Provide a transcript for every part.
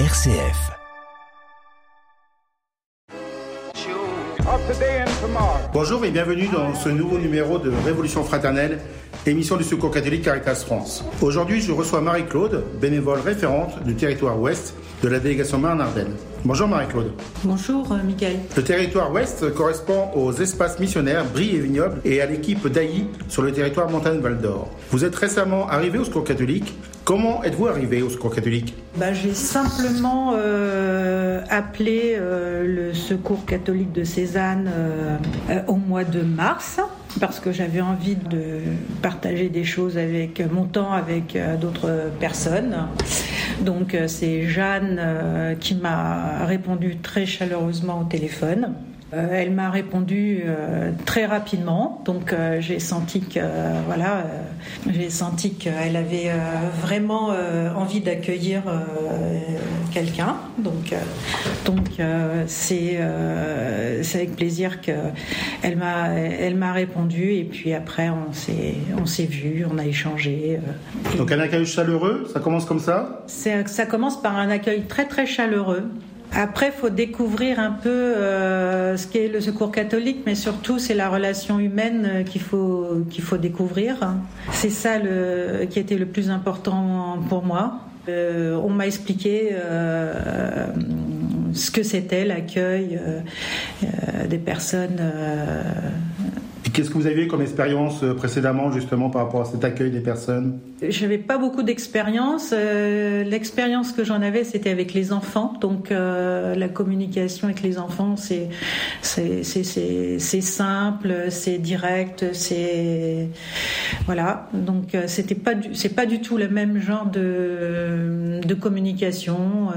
RCF. Bonjour et bienvenue dans ce nouveau numéro de Révolution fraternelle, émission du Secours catholique Caritas France. Aujourd'hui, je reçois Marie-Claude, bénévole référente du territoire ouest de la délégation Marne-Ardenne. Bonjour Marie-Claude. Bonjour euh, Michael. Le territoire ouest correspond aux espaces missionnaires Brie et Vignoble et à l'équipe d'Ailly sur le territoire Montagne-Val d'Or. Vous êtes récemment arrivé au Secours catholique. Comment êtes-vous arrivé au Secours catholique? Bah, J'ai simplement euh, appelé euh, le Secours catholique de Cézanne euh, au mois de mars parce que j'avais envie de partager des choses avec mon temps avec d'autres personnes. Donc euh, c'est Jeanne euh, qui m'a répondu très chaleureusement au téléphone. Euh, elle m'a répondu euh, très rapidement, donc euh, j'ai senti que voilà, j'ai senti qu'elle avait vraiment envie d'accueillir quelqu'un. Donc donc c'est c'est avec plaisir que elle m'a elle m'a répondu et puis après on s'est on s'est vu, on a échangé. Donc un accueil chaleureux, ça commence comme ça? Ça commence par un accueil très très chaleureux. Après, il faut découvrir un peu euh, ce qu'est le secours catholique, mais surtout, c'est la relation humaine euh, qu'il faut, qu'il faut découvrir. C'est ça le, qui était le plus important pour moi. Euh, on m'a expliqué ce que c'était l'accueil des personnes qu'est-ce que vous aviez comme expérience euh, précédemment justement par rapport à cet accueil des personnes? J'avais pas beaucoup d'expérience. Euh, L'expérience que j'en avais, c'était avec les enfants. Donc euh, la communication avec les enfants, c'est simple, c'est direct, c'est voilà. Donc c'était pas pas du tout le même genre de communication.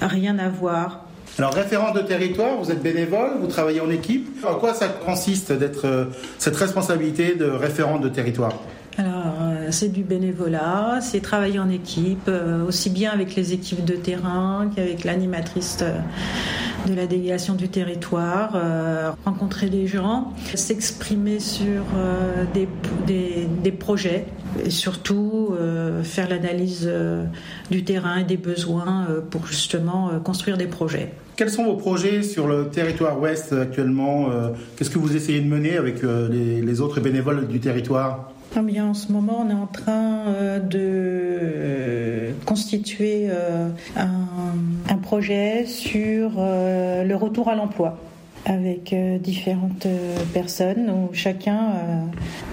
rien à voir. Alors référence de territoire, vous êtes bénévole, vous travaillez en équipe. En quoi ça consiste d'être euh, cette responsabilité de référente de territoire? Alors, euh, c'est du bénévolat, c'est travailler en équipe, euh, aussi bien avec les équipes de terrain qu'avec l'animatrice de la délégation du territoire, euh, rencontrer des gens, s'exprimer sur euh, des, des, projets et surtout euh, faire l'analyse du terrain et des besoins pour justement construire des projets. Quels sont vos projets sur le territoire ouest actuellement Qu'est-ce que vous essayez de mener avec les autres bénévoles du territoire? En ce moment, on est en train euh, de constituer euh, un, un projet sur euh, le retour à l'emploi avec euh, différentes euh, personnes où chacun euh,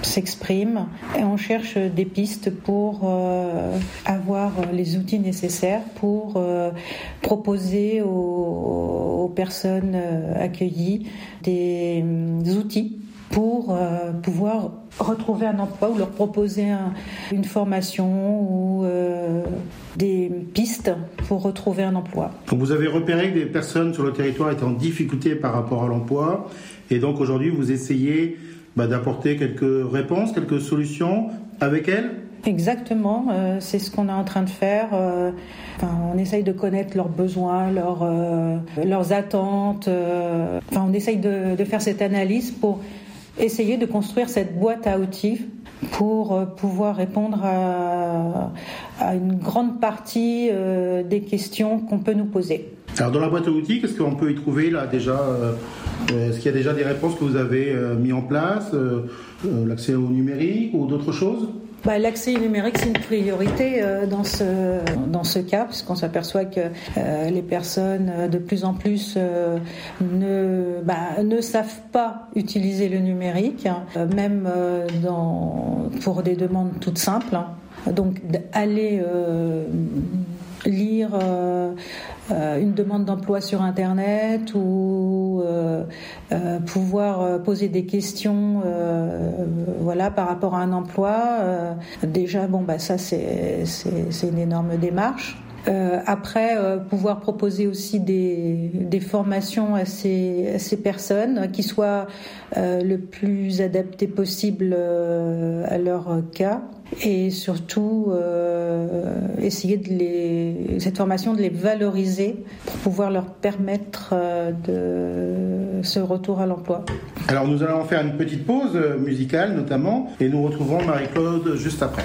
s'exprime et on cherche des pistes pour euh, avoir les outils nécessaires pour euh, proposer aux, personnes euh, accueillies des, des outils pour euh, pouvoir retrouver un emploi ou leur proposer un- une formation ou euh, des pistes pour retrouver un emploi. Donc vous avez repéré que des personnes sur le territoire étaient en difficulté par rapport à l'emploi et donc aujourd'hui vous essayez bah, d'apporter quelques réponses, quelques solutions avec elles? Exactement, euh, c'est ce qu'on est en train de faire. euh, enfin, on essaye de connaître leurs besoins, leurs, euh, leurs attentes. enfin, on essaye de, de faire cette analyse pour essayer de construire cette boîte à outils pour euh, pouvoir répondre à, une grande partie euh, des questions qu'on peut nous poser. Alors dans la boîte à outils, qu'est-ce qu'on peut y trouver là déjà euh, Est-ce qu'il y a déjà des réponses que vous avez euh, mis en place L'accès au numérique ou d'autres choses? Bah, L'accès numérique, c'est une priorité euh, dans, ce, dans ce cas, puisqu'on s'aperçoit que euh, les personnes euh, de plus en plus ne, bah, ne savent pas utiliser le numérique, hein, même pour des demandes toutes simples. hein. Donc d'aller euh, lire euh, une demande d'emploi sur Internet ou euh, euh, pouvoir euh, poser des questions euh, voilà, par rapport à un emploi. déjà, bon, bah, ça, c'est une énorme démarche. Après, pouvoir proposer aussi des, des formations à ces, ces personnes qui soient le plus adaptées possible à leur cas et surtout euh, essayer de les, cette formation de les valoriser pour pouvoir leur permettre euh, de ce retour à l'emploi. Alors nous allons faire une petite pause euh, musicale notamment et nous retrouverons Marie-Claude juste après.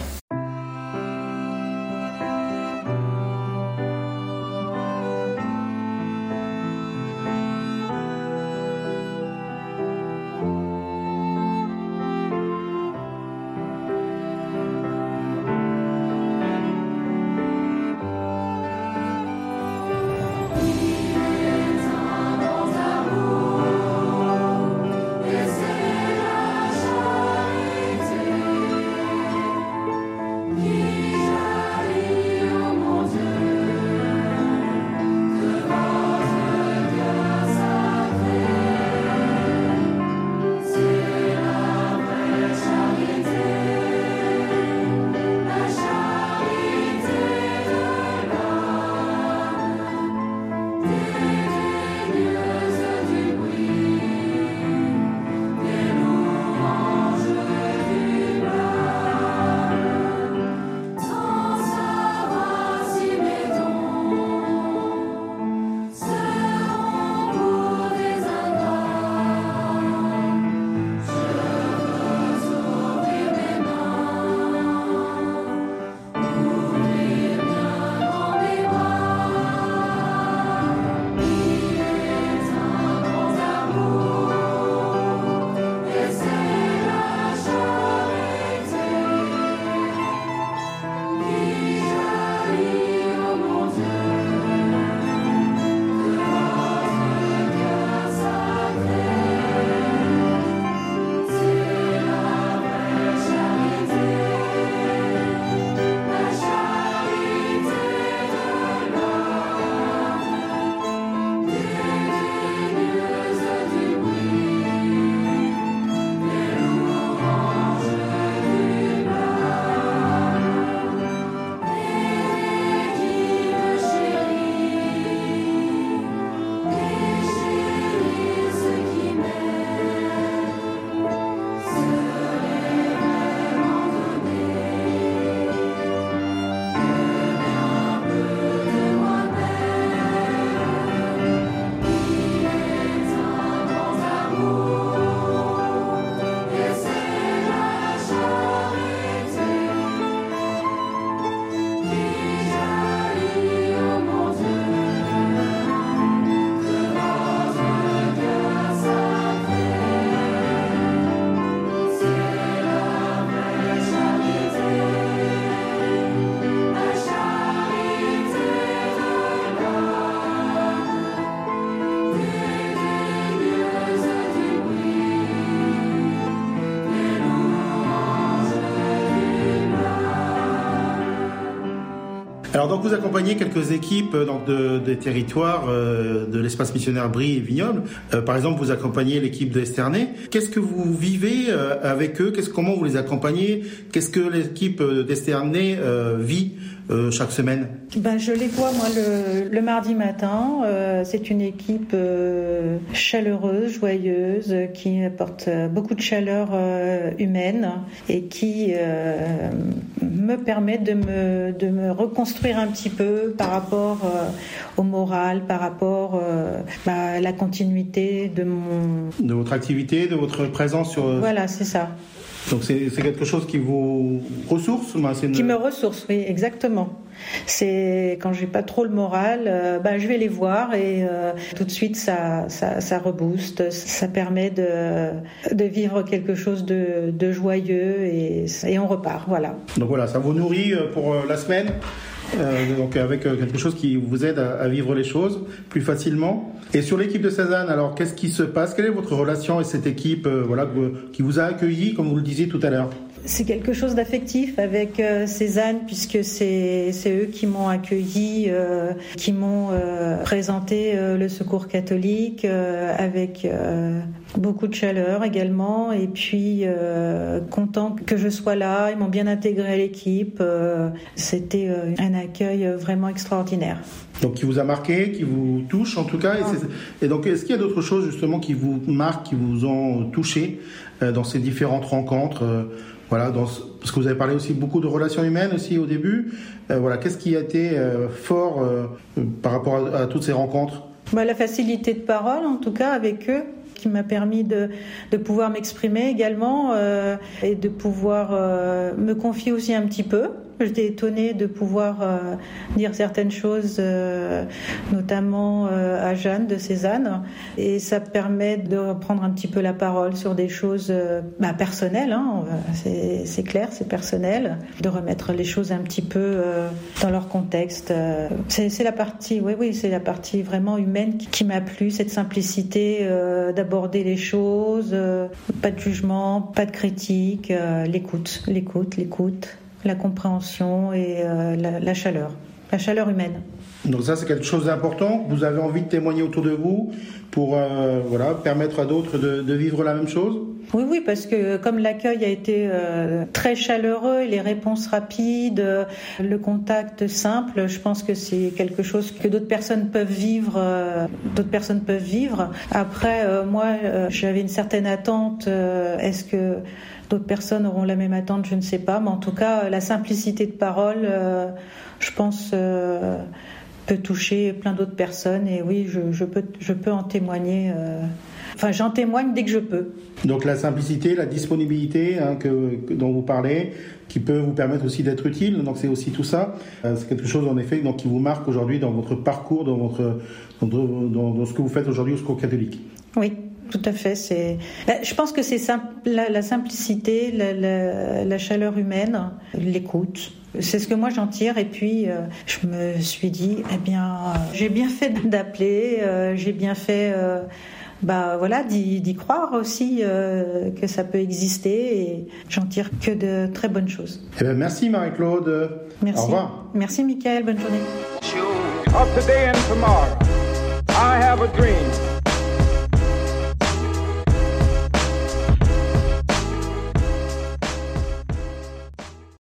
Alors donc vous accompagnez quelques équipes euh, de, des territoires euh, de l'espace missionnaire Brie et Vignoble. Euh, par exemple, vous accompagnez l'équipe de. Qu'est-ce que vous vivez avec eux? Qu'est-ce comment vous les accompagnez? Qu'est-ce que l'équipe d'Esternay vit chaque semaine? Ben, Je les vois moi le, mardi matin. C'est une équipe chaleureuse, joyeuse, qui apporte beaucoup de chaleur humaine et qui me permet de me, de me reconstruire un petit peu par rapport au moral, par rapport bah, à la continuité de mon... De votre activité, de votre présence sur... Voilà, c'est ça. Donc c'est quelque chose qui vous ressource Qui me ressource, oui, exactement. C'est quand j'ai pas trop le moral, euh, ben, je vais les voir et euh, tout de suite ça, ça, ça rebooste, ça permet de, de vivre quelque chose de, de joyeux et, et on repart, voilà. Donc voilà, ça vous nourrit euh, pour la semaine donc avec quelque chose qui vous aide à, vivre les choses plus facilement. Et sur l'équipe de Cézanne, alors qu'est-ce qui se passe? Quelle est votre relation avec cette équipe voilà, qui vous a accueilli, comme vous le disiez tout à l'heure? C'est quelque chose d'affectif avec Cézanne puisque c'est eux qui m'ont accueilli, qui m'ont présenté le secours catholique avec beaucoup de chaleur également. Et puis euh, content que je sois là. Ils m'ont bien intégré à l'équipe. Euh, c'était euh, un accueil vraiment extraordinaire. Donc qui vous a marqué qui vous touche en tout cas. Et, donc est-ce qu'il y a d'autres choses justement qui vous marquent qui vous ont touché dans ces différentes rencontres voilà dans, parce que vous avez parlé aussi beaucoup de relations humaines aussi au début. Voilà qu'est-ce qui a été fort par rapport à, toutes ces rencontres? Bah, la facilité de parole en tout cas avec eux qui m'a permis de, pouvoir m'exprimer également euh, et de pouvoir euh, me confier aussi un petit peu J'étais étonnée de pouvoir euh, dire certaines choses, euh, notamment euh, à Jeanne de Cézanne. Et ça permet de prendre un petit peu la parole sur des choses bah, personnelles. Hein, c'est clair, c'est personnel. De remettre les choses un petit peu dans leur contexte. C'est la partie, oui, oui, c'est la partie vraiment humaine qui, qui m'a plu, cette simplicité d'aborder les choses, pas de jugement, pas de critique, l'écoute, l'écoute, l'écoute la compréhension et euh, la, chaleur, la chaleur humaine. Donc ça, c'est quelque chose d'important. Vous avez envie de témoigner autour de vous pour euh, voilà permettre à d'autres de, vivre la même chose? Oui, oui, parce que comme l'accueil a été euh, très chaleureux, les réponses rapides, le contact simple, je pense que c'est quelque chose que d'autres personnes peuvent vivre. d'autres personnes peuvent vivre. Après, moi, j'avais une certaine attente. Est-ce que D'autres personnes auront la même attente, je ne sais pas. Mais en tout cas, la simplicité de parole, euh, je pense, euh, peut toucher plein d'autres personnes. Et oui, je, peux, je peux en témoigner. Euh, enfin, j'en témoigne dès que je peux. Donc la simplicité, la disponibilité hein, que, dont vous parlez, qui peut vous permettre aussi d'être utile. Donc c'est aussi tout ça. c'est quelque chose en effet donc, qui vous marque aujourd'hui dans votre parcours, dans, votre, dans ce que vous faites aujourd'hui au Secours catholique. Oui tout à fait. C'est, bah, je pense que c'est la, simplicité, la, chaleur humaine, l'écoute. C'est ce que moi j'en tire. Et puis euh, je me suis dit, eh bien, euh, j'ai bien fait d'appeler, euh, j'ai bien fait. bah voilà, d'y croire aussi que ça peut exister et j'en tire que de très bonnes choses. Eh bien, merci Marie-Claude. Merci. Au revoir. Merci Michael, bonne journée. I have a dream.